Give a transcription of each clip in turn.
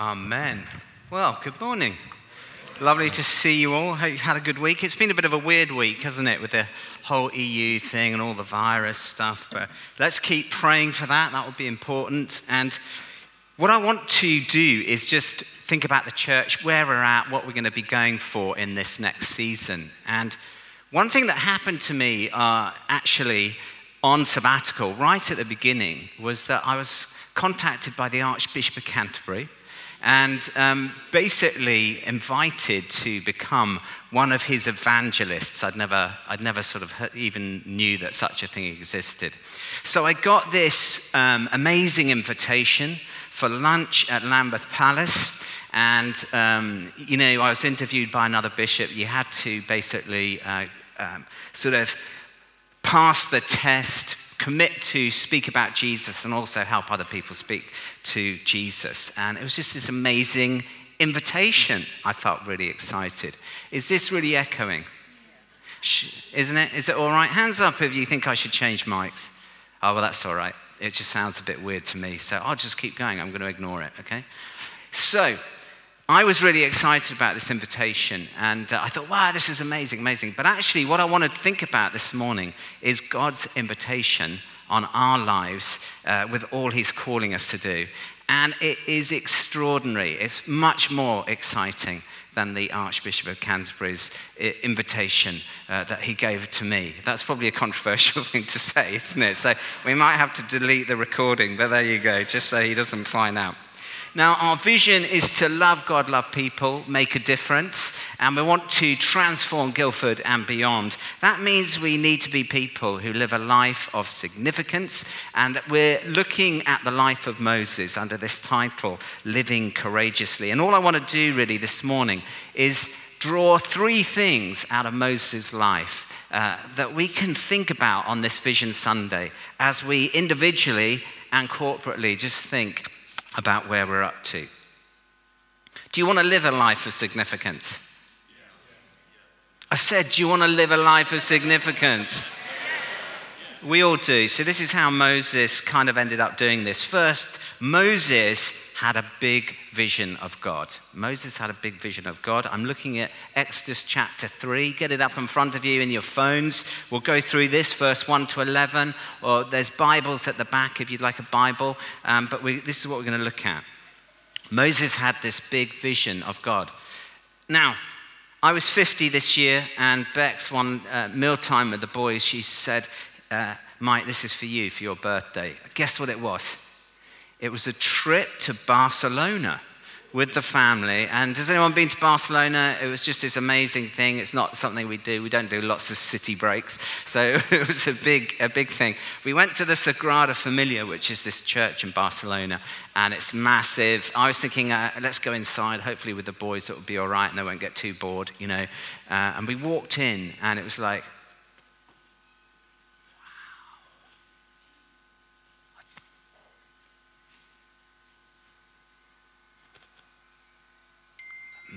Amen. Well, good morning. Lovely to see you all. Hope you had a good week. It's been a bit of a weird week, hasn't it, with the whole EU thing and all the virus stuff. But let's keep praying for that. That will be important. And what I want to do is just think about the church, where we're at, what we're going to be going for in this next season. And one thing that happened to me uh, actually on sabbatical, right at the beginning, was that I was contacted by the Archbishop of Canterbury and um, basically invited to become one of his evangelists. I'd never, I'd never sort of even knew that such a thing existed. So I got this um, amazing invitation for lunch at Lambeth Palace. And, um, you know, I was interviewed by another bishop. You had to basically uh, um, sort of pass the test, commit to speak about Jesus and also help other people speak to Jesus. And it was just this amazing invitation. I felt really excited. Is this really echoing? Isn't it? Is it all right? Hands up if you think I should change mics. Oh, well, that's all right. It just sounds a bit weird to me. So I'll just keep going. I'm going to ignore it, okay? So, I was really excited about this invitation and uh, I thought, wow, this is amazing, amazing. But actually, what I want to think about this morning is God's invitation on our lives uh, with all He's calling us to do. And it is extraordinary. It's much more exciting than the Archbishop of Canterbury's uh, invitation uh, that he gave to me. That's probably a controversial thing to say, isn't it? So we might have to delete the recording, but there you go, just so he doesn't find out. Now, our vision is to love God, love people, make a difference, and we want to transform Guildford and beyond. That means we need to be people who live a life of significance, and we're looking at the life of Moses under this title, Living Courageously. And all I want to do really this morning is draw three things out of Moses' life. Uh, that we can think about on this Vision Sunday as we individually and corporately just think about where we're up to. Do you want to live a life of significance? I said, Do you want to live a life of significance? We all do. So, this is how Moses kind of ended up doing this. First, Moses had a big vision of God. Moses had a big vision of God. I'm looking at Exodus chapter 3. Get it up in front of you in your phones. We'll go through this, verse 1 to 11, or there's Bibles at the back if you'd like a Bible. Um, but we, this is what we're going to look at. Moses had this big vision of God. Now, I was 50 this year, and Bex, one uh, mealtime with the boys, she said, uh, Mike, this is for you for your birthday. Guess what it was? It was a trip to Barcelona with the family. And has anyone been to Barcelona? It was just this amazing thing. It's not something we do. We don't do lots of city breaks. So it was a big, a big thing. We went to the Sagrada Familia, which is this church in Barcelona, and it's massive. I was thinking, uh, let's go inside. Hopefully, with the boys, it will be all right and they won't get too bored, you know. Uh, and we walked in, and it was like,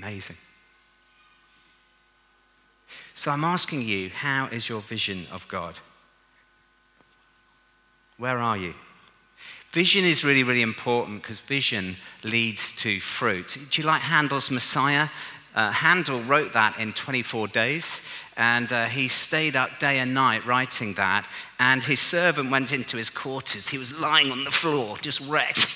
Amazing. So I'm asking you, how is your vision of God? Where are you? Vision is really, really important because vision leads to fruit. Do you like Handel's Messiah? Uh, Handel wrote that in 24 days, and uh, he stayed up day and night writing that. And his servant went into his quarters. He was lying on the floor, just wrecked,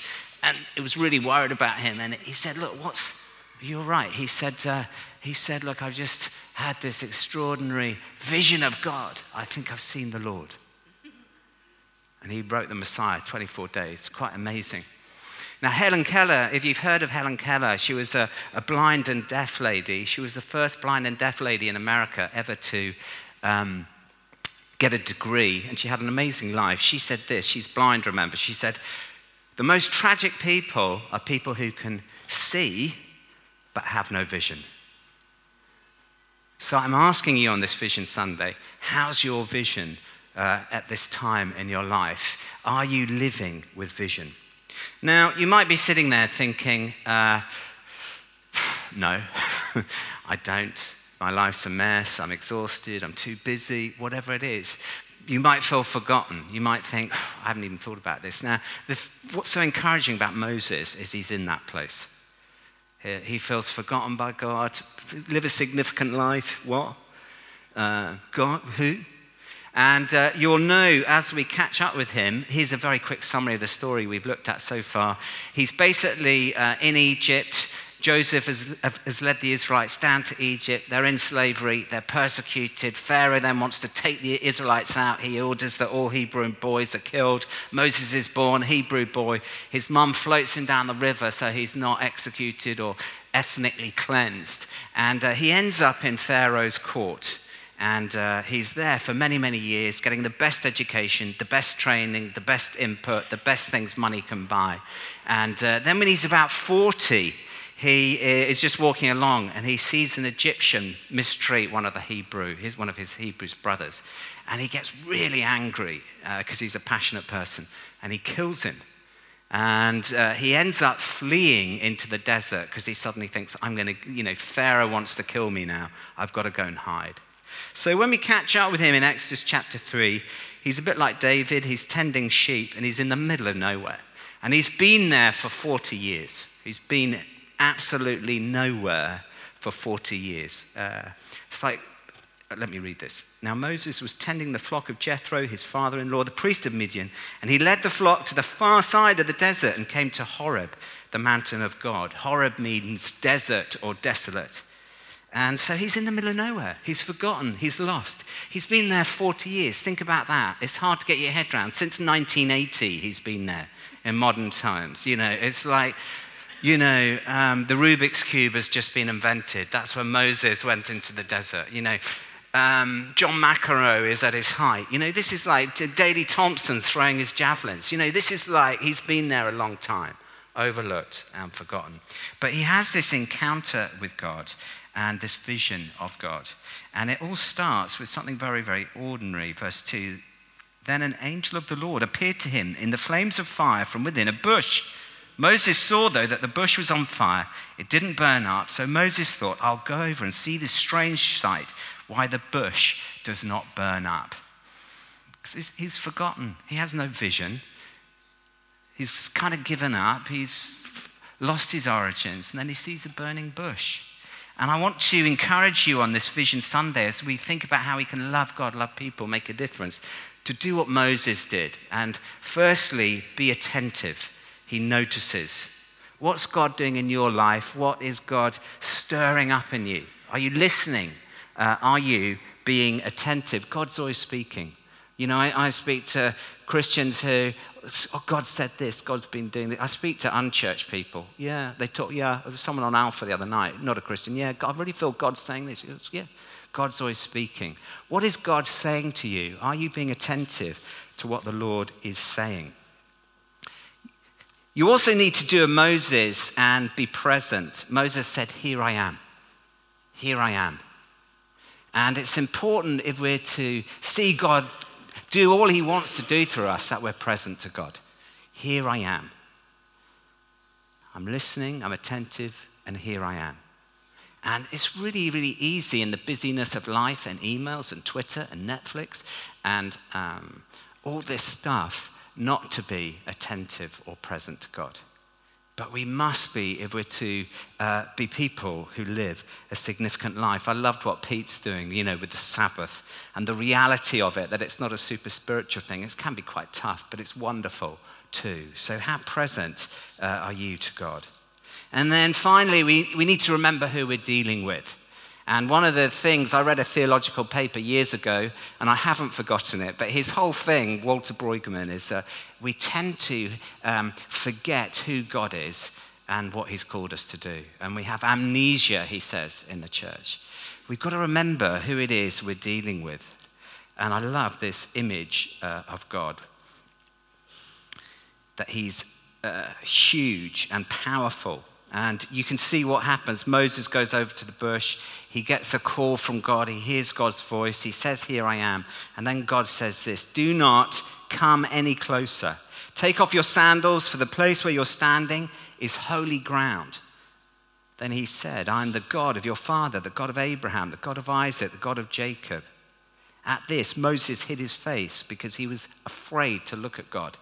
and it was really worried about him. And he said, Look, what's, you're right. He said, uh, he said, Look, I've just had this extraordinary vision of God. I think I've seen the Lord. And he wrote the Messiah 24 days. Quite amazing. Now, Helen Keller, if you've heard of Helen Keller, she was a, a blind and deaf lady. She was the first blind and deaf lady in America ever to um, get a degree, and she had an amazing life. She said this she's blind, remember. She said, The most tragic people are people who can see but have no vision. So I'm asking you on this Vision Sunday how's your vision uh, at this time in your life? Are you living with vision? Now, you might be sitting there thinking, uh, no, I don't. My life's a mess. I'm exhausted. I'm too busy, whatever it is. You might feel forgotten. You might think, I haven't even thought about this. Now, the, what's so encouraging about Moses is he's in that place. He feels forgotten by God. Live a significant life. What? Uh, God? Who? And uh, you'll know as we catch up with him, here's a very quick summary of the story we've looked at so far. He's basically uh, in Egypt. Joseph has, has, led the Israelites down to Egypt. They're in slavery. They're persecuted. Pharaoh then wants to take the Israelites out. He orders that all Hebrew boys are killed. Moses is born, Hebrew boy. His mum floats him down the river so he's not executed or ethnically cleansed. And uh, he ends up in Pharaoh's court. And uh, he's there for many, many years, getting the best education, the best training, the best input, the best things money can buy. And uh, then when he's about 40, he is just walking along and he sees an Egyptian mistreat one of the Hebrew, his, one of his Hebrew brothers. And he gets really angry because uh, he's a passionate person and he kills him. And uh, he ends up fleeing into the desert because he suddenly thinks, I'm going to, you know, Pharaoh wants to kill me now. I've got to go and hide. So when we catch up with him in Exodus chapter 3, he's a bit like David. He's tending sheep and he's in the middle of nowhere. And he's been there for 40 years. He's been absolutely nowhere for 40 years. Uh, it's like, let me read this. Now, Moses was tending the flock of Jethro, his father in law, the priest of Midian, and he led the flock to the far side of the desert and came to Horeb, the mountain of God. Horeb means desert or desolate. And so he's in the middle of nowhere. He's forgotten. He's lost. He's been there 40 years. Think about that. It's hard to get your head around. Since 1980, he's been there in modern times. You know, it's like you know, um, the Rubik's Cube has just been invented. That's when Moses went into the desert. You know, um, John McEnroe is at his height. You know, this is like Daley Thompson throwing his javelins. You know, this is like he's been there a long time, overlooked and forgotten. But he has this encounter with God and this vision of God. And it all starts with something very, very ordinary. Verse 2 Then an angel of the Lord appeared to him in the flames of fire from within a bush. Moses saw, though, that the bush was on fire. It didn't burn up. So Moses thought, I'll go over and see this strange sight, why the bush does not burn up. He's forgotten. He has no vision. He's kind of given up. He's lost his origins. And then he sees a burning bush. And I want to encourage you on this Vision Sunday as we think about how we can love God, love people, make a difference, to do what Moses did. And firstly, be attentive he notices. What's God doing in your life? What is God stirring up in you? Are you listening? Uh, are you being attentive? God's always speaking. You know, I, I speak to Christians who, oh, God said this, God's been doing this. I speak to unchurched people. Yeah, they talk, yeah, there was someone on Alpha the other night, not a Christian. Yeah, God, I really feel God's saying this. Yeah, God's always speaking. What is God saying to you? Are you being attentive to what the Lord is saying? You also need to do a Moses and be present. Moses said, Here I am. Here I am. And it's important if we're to see God do all he wants to do through us that we're present to God. Here I am. I'm listening, I'm attentive, and here I am. And it's really, really easy in the busyness of life and emails and Twitter and Netflix and um, all this stuff not to be attentive or present to God. But we must be if we're to uh, be people who live a significant life. I loved what Pete's doing, you know, with the Sabbath and the reality of it, that it's not a super spiritual thing. It can be quite tough, but it's wonderful too. So, how present uh, are you to God? And then finally, we, we need to remember who we're dealing with. And one of the things, I read a theological paper years ago, and I haven't forgotten it, but his whole thing, Walter Brueggemann, is uh, we tend to um, forget who God is and what he's called us to do. And we have amnesia, he says, in the church. We've got to remember who it is we're dealing with. And I love this image uh, of God that he's uh, huge and powerful and you can see what happens. Moses goes over to the bush. He gets a call from God. He hears God's voice. He says, Here I am. And then God says this Do not come any closer. Take off your sandals, for the place where you're standing is holy ground. Then he said, I am the God of your father, the God of Abraham, the God of Isaac, the God of Jacob. At this, Moses hid his face because he was afraid to look at God.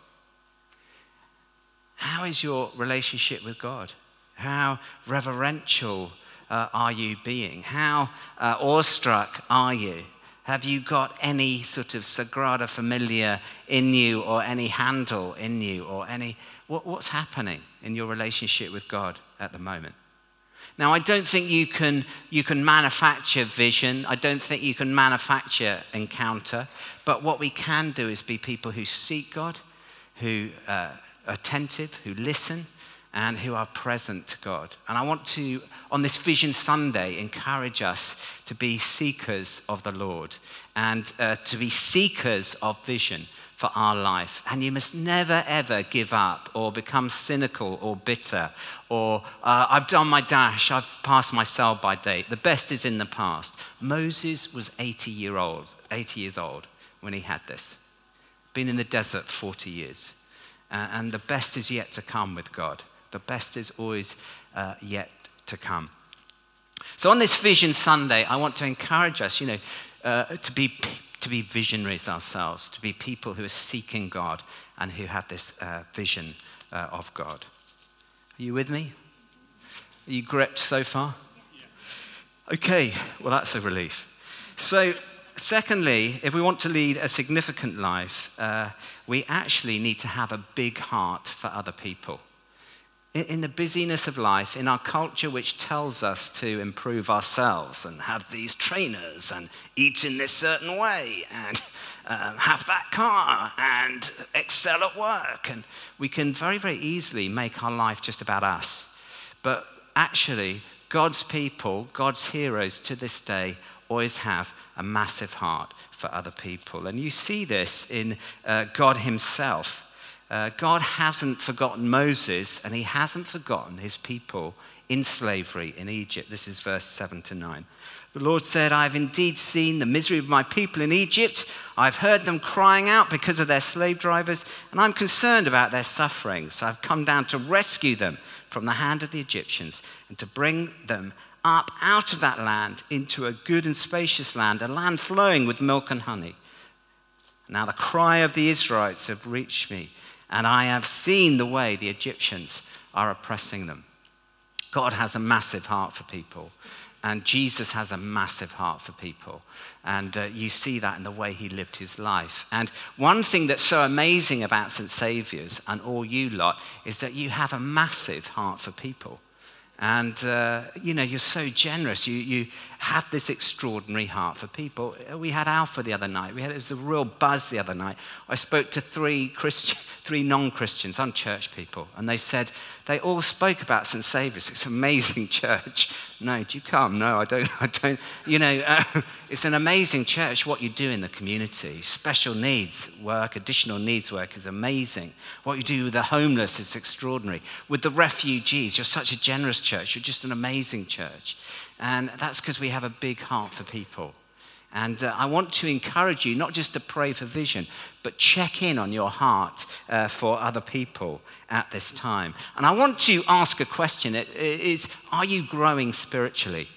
How is your relationship with God? How reverential uh, are you being? How uh, awestruck are you? Have you got any sort of Sagrada Familia in you, or any Handel in you, or any. What, what's happening in your relationship with God at the moment? Now, I don't think you can, you can manufacture vision. I don't think you can manufacture encounter. But what we can do is be people who seek God, who uh, are attentive, who listen, and who are present to God. And I want to, on this Vision Sunday, encourage us to be seekers of the Lord and uh, to be seekers of vision for our life. And you must never, ever give up or become cynical or bitter or uh, I've done my dash, I've passed my sell by date. The best is in the past. Moses was 80, year old, 80 years old when he had this. Been in the desert 40 years. Uh, and the best is yet to come with God. The best is always uh, yet to come. So on this Vision Sunday, I want to encourage us, you know, uh, to be to be visionaries ourselves, to be people who are seeking God and who have this uh, vision uh, of God. Are you with me? Are you gripped so far? Okay, well, that's a relief. So, secondly, if we want to lead a significant life, uh, we actually need to have a big heart for other people in the busyness of life, in our culture which tells us to improve ourselves and have these trainers and eat in this certain way and uh, have that car and excel at work. And we can very, very easily make our life just about us. But actually, God's people, God's heroes to this day, always have a massive heart for other people. And you see this in uh, God Himself. Uh, God hasn't forgotten Moses and he hasn't forgotten his people in slavery in Egypt. This is verse 7 to 9. The Lord said, I have indeed seen the misery of my people in Egypt. I've heard them crying out because of their slave drivers, and I'm concerned about their suffering. So I've come down to rescue them from the hand of the Egyptians and to bring them up out of that land into a good and spacious land, a land flowing with milk and honey. Now the cry of the Israelites have reached me and I have seen the way the Egyptians are oppressing them. God has a massive heart for people, and Jesus has a massive heart for people. And uh, you see that in the way he lived his life. And one thing that's so amazing about St. Saviour's and all you lot is that you have a massive heart for people. And, uh, you know, you're so generous. You, you have this extraordinary heart for people. We had Alpha the other night. We had, it was a real buzz the other night. I spoke to three, three non-Christians, unchurched people, and they said they all spoke about St. Saviour's. It's an amazing church. No, do you come? No, I don't. I don't. You know, uh, it's an amazing church. What you do in the community, special needs work, additional needs work is amazing. What you do with the homeless is extraordinary. With the refugees, you're such a generous church. You're just an amazing church, and that's because we have a big heart for people. And uh, I want to encourage you not just to pray for vision, but check in on your heart uh, for other people at this time. And I want to ask a question it is Are you growing spiritually?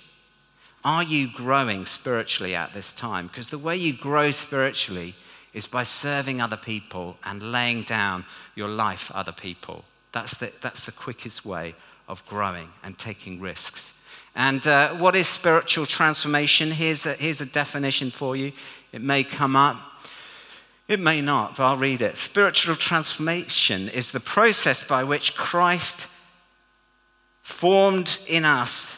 Are you growing spiritually at this time? Because the way you grow spiritually is by serving other people and laying down your life for other people. That's the, that's the quickest way of growing and taking risks. And uh, what is spiritual transformation? Here's a, here's a definition for you. It may come up, it may not, but I'll read it. Spiritual transformation is the process by which Christ formed in us,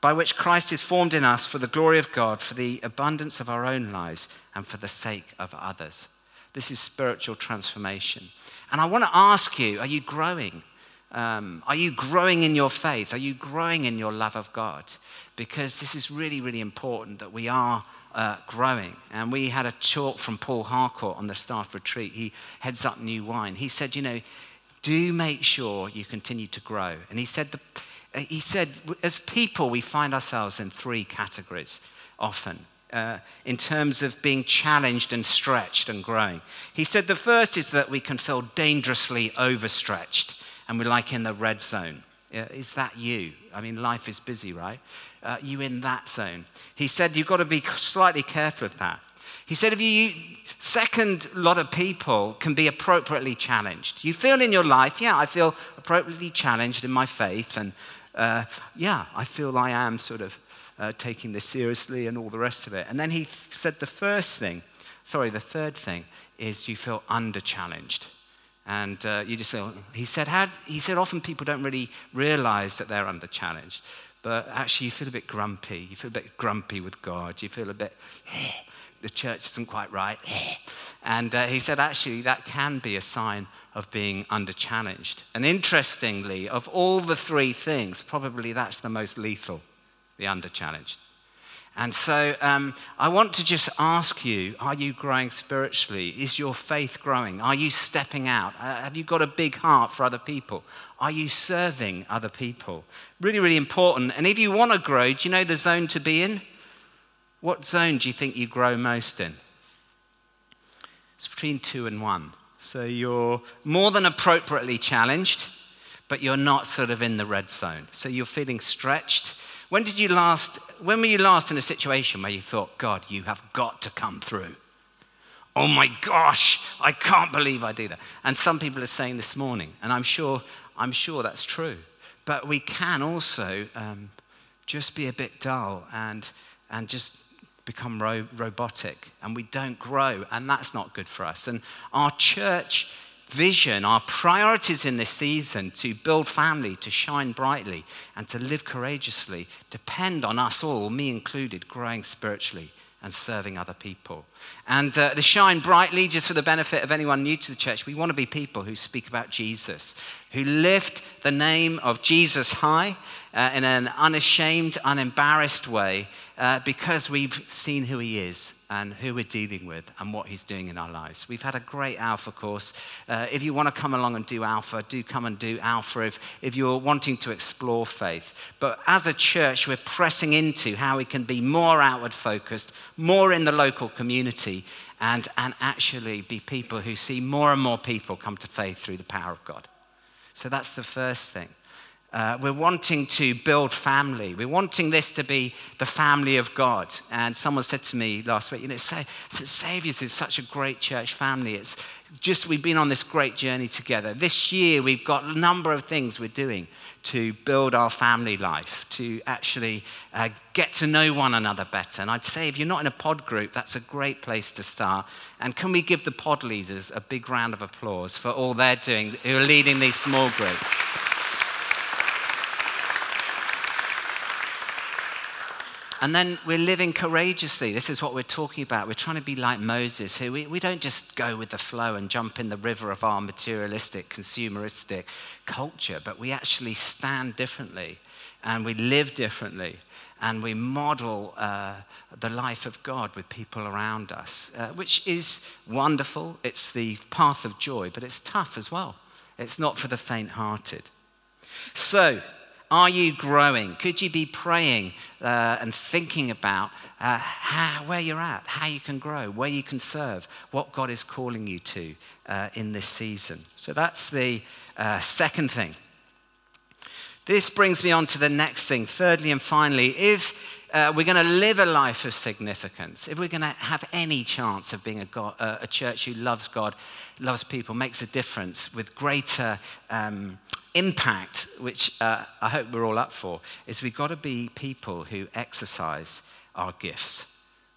by which Christ is formed in us for the glory of God, for the abundance of our own lives, and for the sake of others. This is spiritual transformation. And I want to ask you are you growing? Um, are you growing in your faith? Are you growing in your love of God? Because this is really, really important that we are uh, growing. And we had a talk from Paul Harcourt on the staff retreat. He heads up New Wine. He said, you know, do make sure you continue to grow. And he said, the, he said as people, we find ourselves in three categories often. Uh, in terms of being challenged and stretched and growing. He said the first is that we can feel dangerously overstretched and we're like in the red zone. Is that you? I mean, life is busy, right? Uh, you in that zone. He said you've got to be slightly careful of that. He said, if you, second lot of people can be appropriately challenged. You feel in your life, yeah, I feel appropriately challenged in my faith, and uh, yeah, I feel I am sort of uh, taking this seriously and all the rest of it. And then he said the first thing, sorry, the third thing is you feel under challenged. And uh, you just feel, he said, how, he said often people don't really realize that they're under challenged, but actually you feel a bit grumpy. You feel a bit grumpy with God. You feel a bit, the church isn't quite right. And uh, he said, actually, that can be a sign of being under challenged. And interestingly, of all the three things, probably that's the most lethal, the under challenged. And so um, I want to just ask you are you growing spiritually? Is your faith growing? Are you stepping out? Uh, have you got a big heart for other people? Are you serving other people? Really, really important. And if you want to grow, do you know the zone to be in? What zone do you think you grow most in? It's between two and one. So you're more than appropriately challenged, but you're not sort of in the red zone. So you're feeling stretched when did you last, when were you last in a situation where you thought, God, you have got to come through? Oh my gosh, I can't believe I do that. And some people are saying this morning, and I'm sure, I'm sure that's true. But we can also um, just be a bit dull and, and just become ro- robotic, and we don't grow, and that's not good for us. And our church vision, our priorities in this season to build family, to shine brightly, and to live courageously depend on us all, me included, growing spiritually and serving other people. And uh, the shine brightly, just for the benefit of anyone new to the church, we want to be people who speak about Jesus, who lift the name of Jesus high uh, in an unashamed, unembarrassed way uh, because we've seen who he is and who we're dealing with and what he's doing in our lives. We've had a great Alpha course. Uh, if you want to come along and do Alpha, do come and do Alpha if, if you're wanting to explore faith. But as a church, we're pressing into how we can be more outward focused, more in the local community, and, and actually be people who see more and more people come to faith through the power of God. So that's the first thing. Uh, we're wanting to build family. We're wanting this to be the family of God. And someone said to me last week, you know, St. Saviour's is such a great church family. It's just, we've been on this great journey together. This year, we've got a number of things we're doing to build our family life, to actually uh, get to know one another better. And I'd say if you're not in a pod group, that's a great place to start. And can we give the pod leaders a big round of applause for all they're doing, who are leading these small groups? And then we're living courageously. This is what we're talking about. We're trying to be like Moses, who we, we don't just go with the flow and jump in the river of our materialistic, consumeristic culture, but we actually stand differently and we live differently and we model uh, the life of God with people around us, uh, which is wonderful. It's the path of joy, but it's tough as well. It's not for the faint hearted. So, are you growing? Could you be praying uh, and thinking about uh, how, where you're at, how you can grow, where you can serve, what God is calling you to uh, in this season? So that's the uh, second thing. This brings me on to the next thing. Thirdly and finally, if uh, we're going to live a life of significance, if we're going to have any chance of being a, God, uh, a church who loves God, loves people, makes a difference with greater um, impact, which uh, I hope we're all up for, is we've got to be people who exercise our gifts.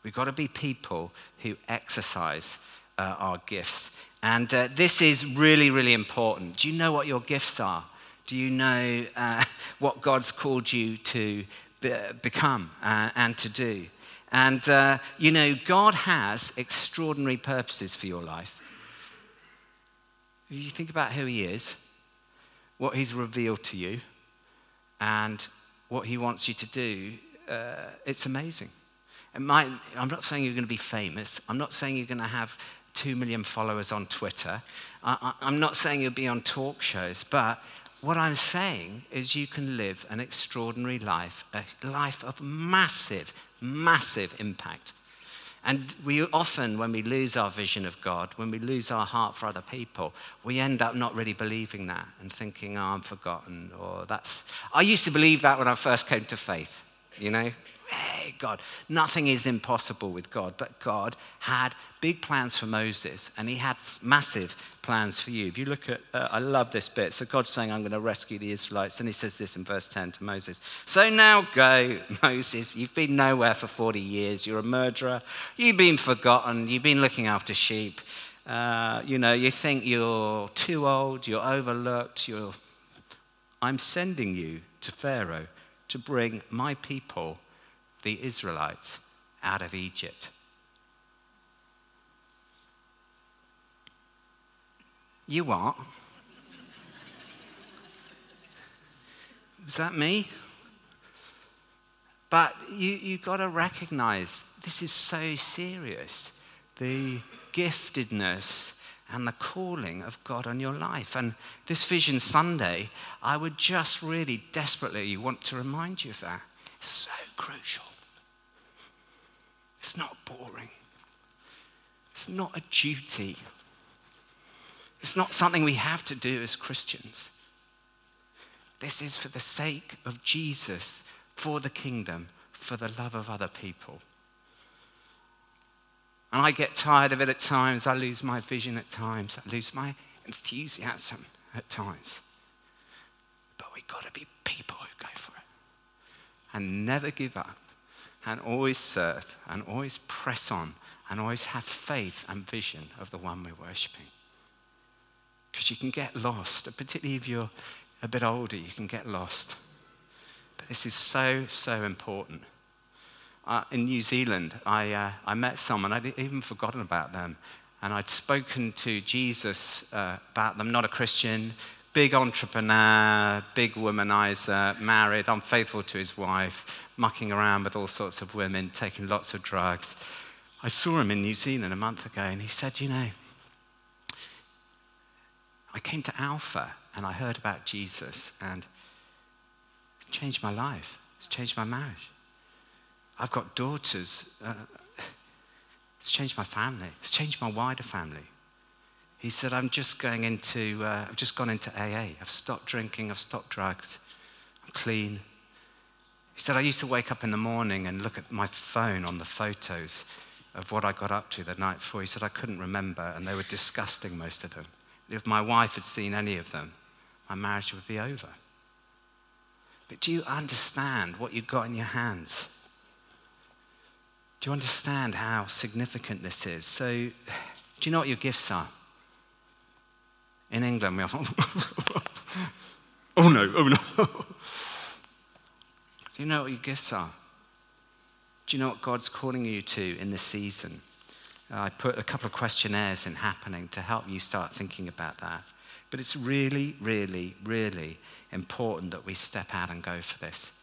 We've got to be people who exercise uh, our gifts. And uh, this is really, really important. Do you know what your gifts are? Do you know uh, what God's called you to become uh, and to do? And, uh, you know, God has extraordinary purposes for your life. If you think about who He is, what He's revealed to you and what He wants you to do, uh, it's amazing. It might, I'm not saying you're going to be famous. I'm not saying you're going to have two million followers on Twitter. I, am not saying you'll be on talk shows, but what I'm saying is you can live an extraordinary life, a life of massive, massive impact. And we often, when we lose our vision of God, when we lose our heart for other people, we end up not really believing that and thinking, oh, I'm forgotten, or that's. I used to believe that when I first came to faith, you know? Hey, God. Nothing is impossible with God. But God had big plans for Moses, and he had massive plans for you. If you look at, uh, I love this bit. So God's saying, I'm going to rescue the Israelites. And he says this in verse 10 to Moses. So now go, Moses. You've been nowhere for 40 years. You're a murderer. You've been forgotten. You've been looking after sheep. Uh, you know, you think you're too old, you're overlooked, you're... I'm sending you to Pharaoh to bring my people, the Israelites, out of Egypt. You what? Is that me? But you, you've got to recognize this is so serious. The giftedness and the calling of God on your life. And this Vision Sunday, I would just really desperately want to remind you of that. So crucial. It's not boring. It's not a duty. It's not something we have to do as Christians. This is for the sake of Jesus, for the kingdom, for the love of other people. And I get tired of it at times. I lose my vision at times. I lose my enthusiasm at times. But we've got to be people who go for and never give up and always serve and always press on and always have faith and vision of the one we're worshipping. Because you can get lost, particularly if you're a bit older, you can get lost. But this is so, so important uh, in New Zealand, I, uh, I met someone, I'd even forgotten about them. And I'd spoken to Jesus uh, about them, not a Christian, big entrepreneur, big womanizer, married, unfaithful to his wife, mucking around with all sorts of women, taking lots of drugs. I saw him in New Zealand a month ago, and he said, You know, I came to Alpha and I heard about Jesus, and it changed my life, it's changed my marriage. I've got daughters. Uh, it's changed my family. It's changed my wider family. He said, I'm just going into, uh, I've just gone into AA. I've stopped drinking. I've stopped drugs. I'm clean. He said, I used to wake up in the morning and look at my phone on the photos of what I got up to the night before. He said, I couldn't remember, and they were disgusting, most of them. If my wife had seen any of them, my marriage would be over. But do you understand what you've got in your hands? Do you understand how significant this is? So, do you know what your gifts are? In England, we are, oh no, oh no. do you know what your gifts are? Do you know what God's calling you to in this season? I put a couple of questionnaires in happening to help you start thinking about that. But it's really, really, really important that we step out and go for this.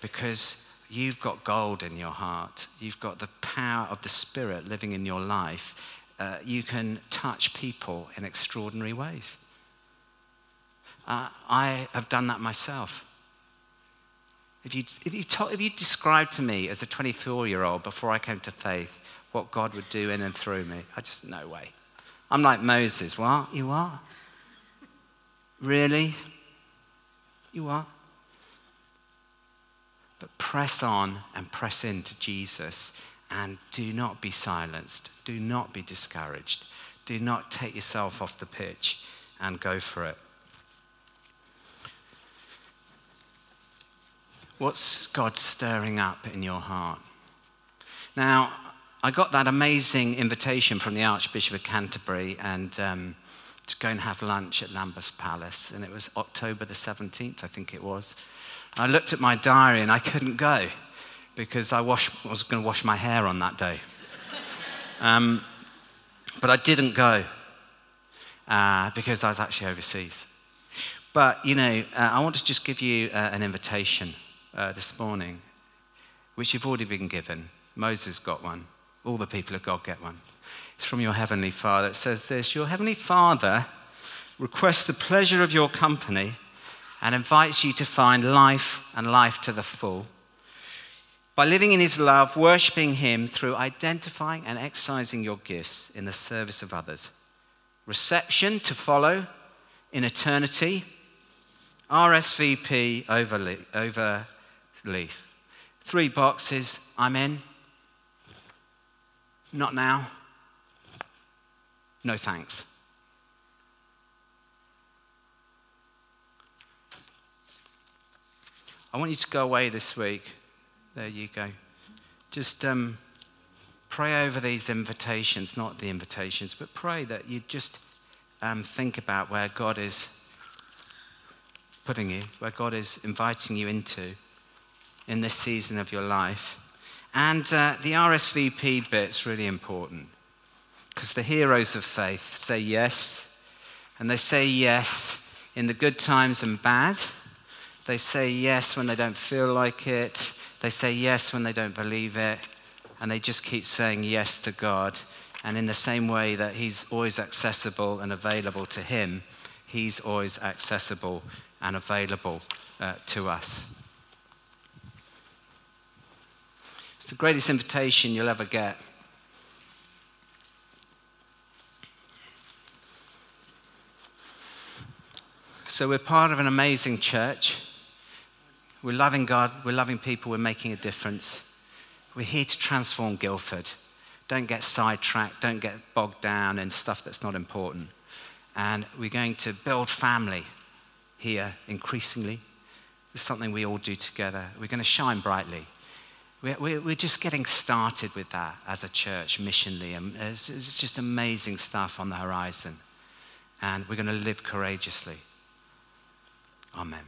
Because you've got gold in your heart. You've got the power of the Spirit living in your life. Uh, you can touch people in extraordinary ways. Uh, I have done that myself. If you, if, you if you described to me as a 24 year old before I came to faith what God would do in and through me, I just, no way. I'm like Moses. What? You are? Really? You are? But press on and press into Jesus and do not be silenced. Do not be discouraged. Do not take yourself off the pitch and go for it. What's God stirring up in your heart? Now, I got that amazing invitation from the Archbishop of Canterbury and um, to go and have lunch at Lambeth Palace, and it was October the 17th, I think it was. I looked at my diary and I couldn't go because I, wash, was going to wash my hair on that day. Um, but I didn't go uh, because I was actually overseas. But, you know, uh, I want to just give you uh, an invitation uh, this morning, which you've already been given. Moses got one. All the people of God get one. It's from your Heavenly Father. It says this Your Heavenly Father requests the pleasure of your company and invites you to find life and life to the full. By living in His love, worshipping Him through identifying and exercising your gifts in the service of others. Reception to follow in eternity. RSVP over leaf. Three boxes, I'm in. Not now. No thanks. I want you to go away this week. There you go. Just um, pray over these invitations, not the invitations, but pray that you just um, think about where God is putting you, where God is inviting you into in this season of your life. And uh, the RSVP bit's really important because the heroes of faith say yes, and they say yes in the good times and bad. They say yes when they don't feel like it. They say yes when they don't believe it. And they just keep saying yes to God. And in the same way that He's always accessible and available to Him, He's always accessible and available uh, to us. It's the greatest invitation you'll ever get. So, we're part of an amazing church. We're loving God, we're loving people, we're making a difference. We're here to transform Guildford. Don't get sidetracked, don't get bogged down in stuff that's not important. And we're going to build family here increasingly. It's something we all do together. We're going to shine brightly. We're, just getting started with that as a church, missionally. And there's, just amazing stuff on the horizon. And we're going to live courageously. Amen.